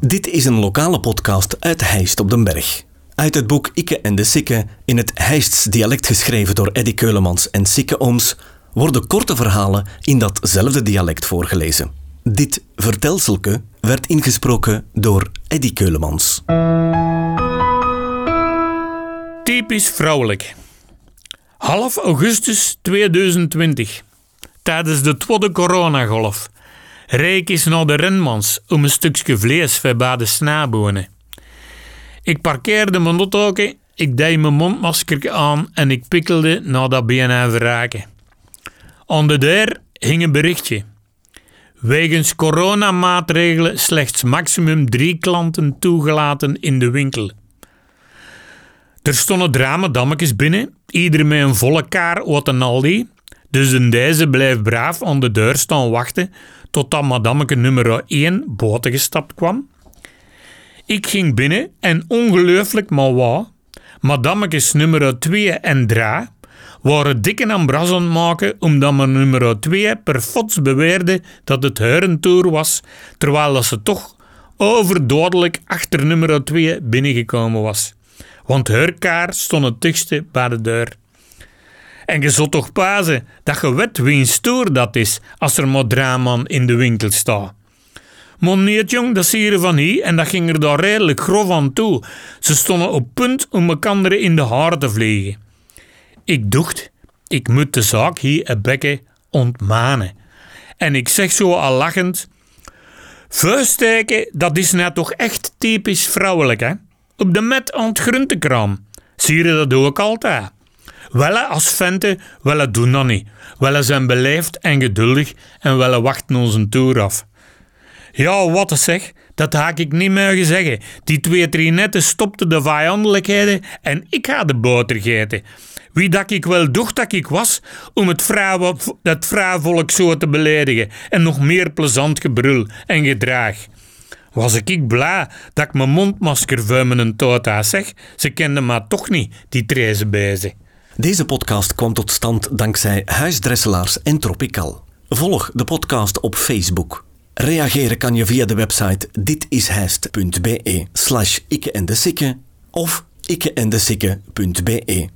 Dit is een lokale podcast uit Heist op den Berg. Uit het boek Ikke en de Sikke, in het Heists dialect geschreven door Eddy Keulemans en Sikke Ooms, worden korte verhalen in datzelfde dialect voorgelezen. Dit vertelselke werd ingesproken door Eddy Keulemans. Typisch vrouwelijk. Half augustus 2020. Tijdens de tweede coronagolf. Reek is naar de renmans om een stukje vlees bij de. Ik parkeerde mijn auto, ik deed mijn mondmasker aan en ik pikkelde naar dat BNN verraken. Aan de deur hing een berichtje. Wegens coronamaatregelen slechts maximum drie klanten toegelaten in de winkel. Er stonden dramedammetjes binnen, ieder met een volle kaar wat een Aldi. Dus in deze blijft braaf aan de deur staan wachten totdat madameke nummer 1 boten gestapt kwam. Ik ging binnen en ongelooflijk maar wat, madamekes nummer 2 en 3 waren dikke ambras maken omdat mijn nummer 2 per fots beweerde dat het hurentour was, terwijl ze toch overdodelijk achter nummer 2 binnengekomen was. Want haar kaar stond het dichtste bij de deur. En je zult toch pazen dat je weet wie stoer dat is als er maar draaman in de winkel staat. Maar dat zie je van hier en dat ging er daar redelijk grof aan toe. Ze stonden op punt om elkaar in de haar te vliegen. Ik dacht, ik moet de zaak hier een bekken ontmanen. En ik zeg zo al lachend, vuiststeken, dat is nou toch echt typisch vrouwelijk, hè? Op de met aan het groentekraam. Zie je dat ook altijd? Welle als venten, welle doen dat niet. Welle zijn beleefd en geduldig en welle wachten onze toer af. Ja, wat te zeg, dat haak ik niet meer zeggen. Die twee trinetten stopten de vijandelijkheden en ik ga de boter geten. Wie dat ik wel dacht dat ik was om het, vrouw, het vrouwvolk zo te beledigen en nog meer plezant gebrul en gedraag. Was ik blij dat ik mijn mondmasker voor mijn tota zeg, ze kenden me toch niet, die treze bezen. Deze podcast kwam tot stand dankzij Huisdresselaars en Tropical. Volg de podcast op Facebook. Reageren kan je via de website ditishijst.be slash ikke en de of ikkeendesikke.be.